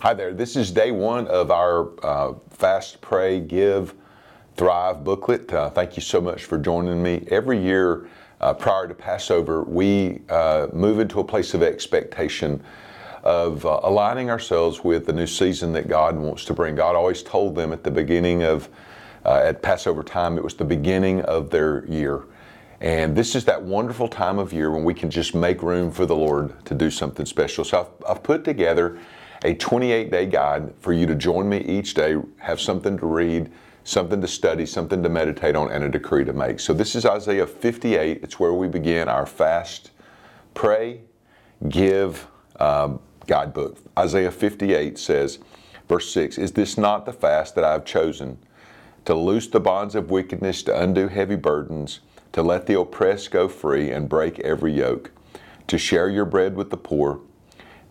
Hi there. This is day one of our uh, Fast, Pray, Give, Thrive booklet. Uh, thank you so much for joining me. Every year uh, prior to Passover, we uh, move into a place of expectation of uh, aligning ourselves with the new season that God wants to bring. God always told them at the beginning of, uh, at Passover time, it was the beginning of their year. And this is that wonderful time of year when we can just make room for the Lord to do something special. So I've, I've put together a 28 day guide for you to join me each day, have something to read, something to study, something to meditate on, and a decree to make. So this is Isaiah 58. It's where we begin our fast, pray, give um, guidebook. Isaiah 58 says, verse 6 Is this not the fast that I have chosen? To loose the bonds of wickedness, to undo heavy burdens, to let the oppressed go free and break every yoke, to share your bread with the poor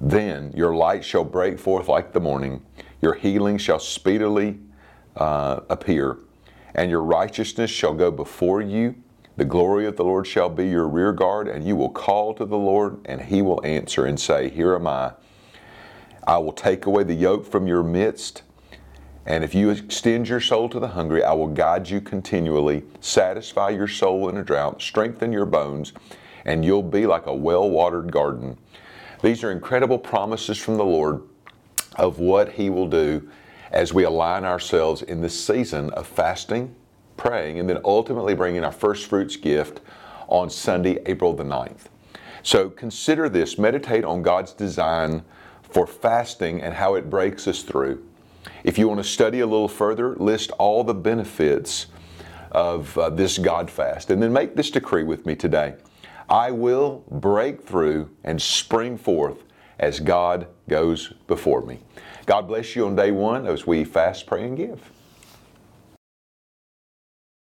then your light shall break forth like the morning, your healing shall speedily uh, appear, and your righteousness shall go before you. The glory of the Lord shall be your rear guard, and you will call to the Lord, and he will answer and say, Here am I. I will take away the yoke from your midst. And if you extend your soul to the hungry, I will guide you continually, satisfy your soul in a drought, strengthen your bones, and you'll be like a well watered garden. These are incredible promises from the Lord of what He will do as we align ourselves in this season of fasting, praying, and then ultimately bringing our first fruits gift on Sunday, April the 9th. So consider this, meditate on God's design for fasting and how it breaks us through. If you want to study a little further, list all the benefits of uh, this God fast, and then make this decree with me today. I will break through and spring forth as God goes before me. God bless you on day one as we fast, pray, and give.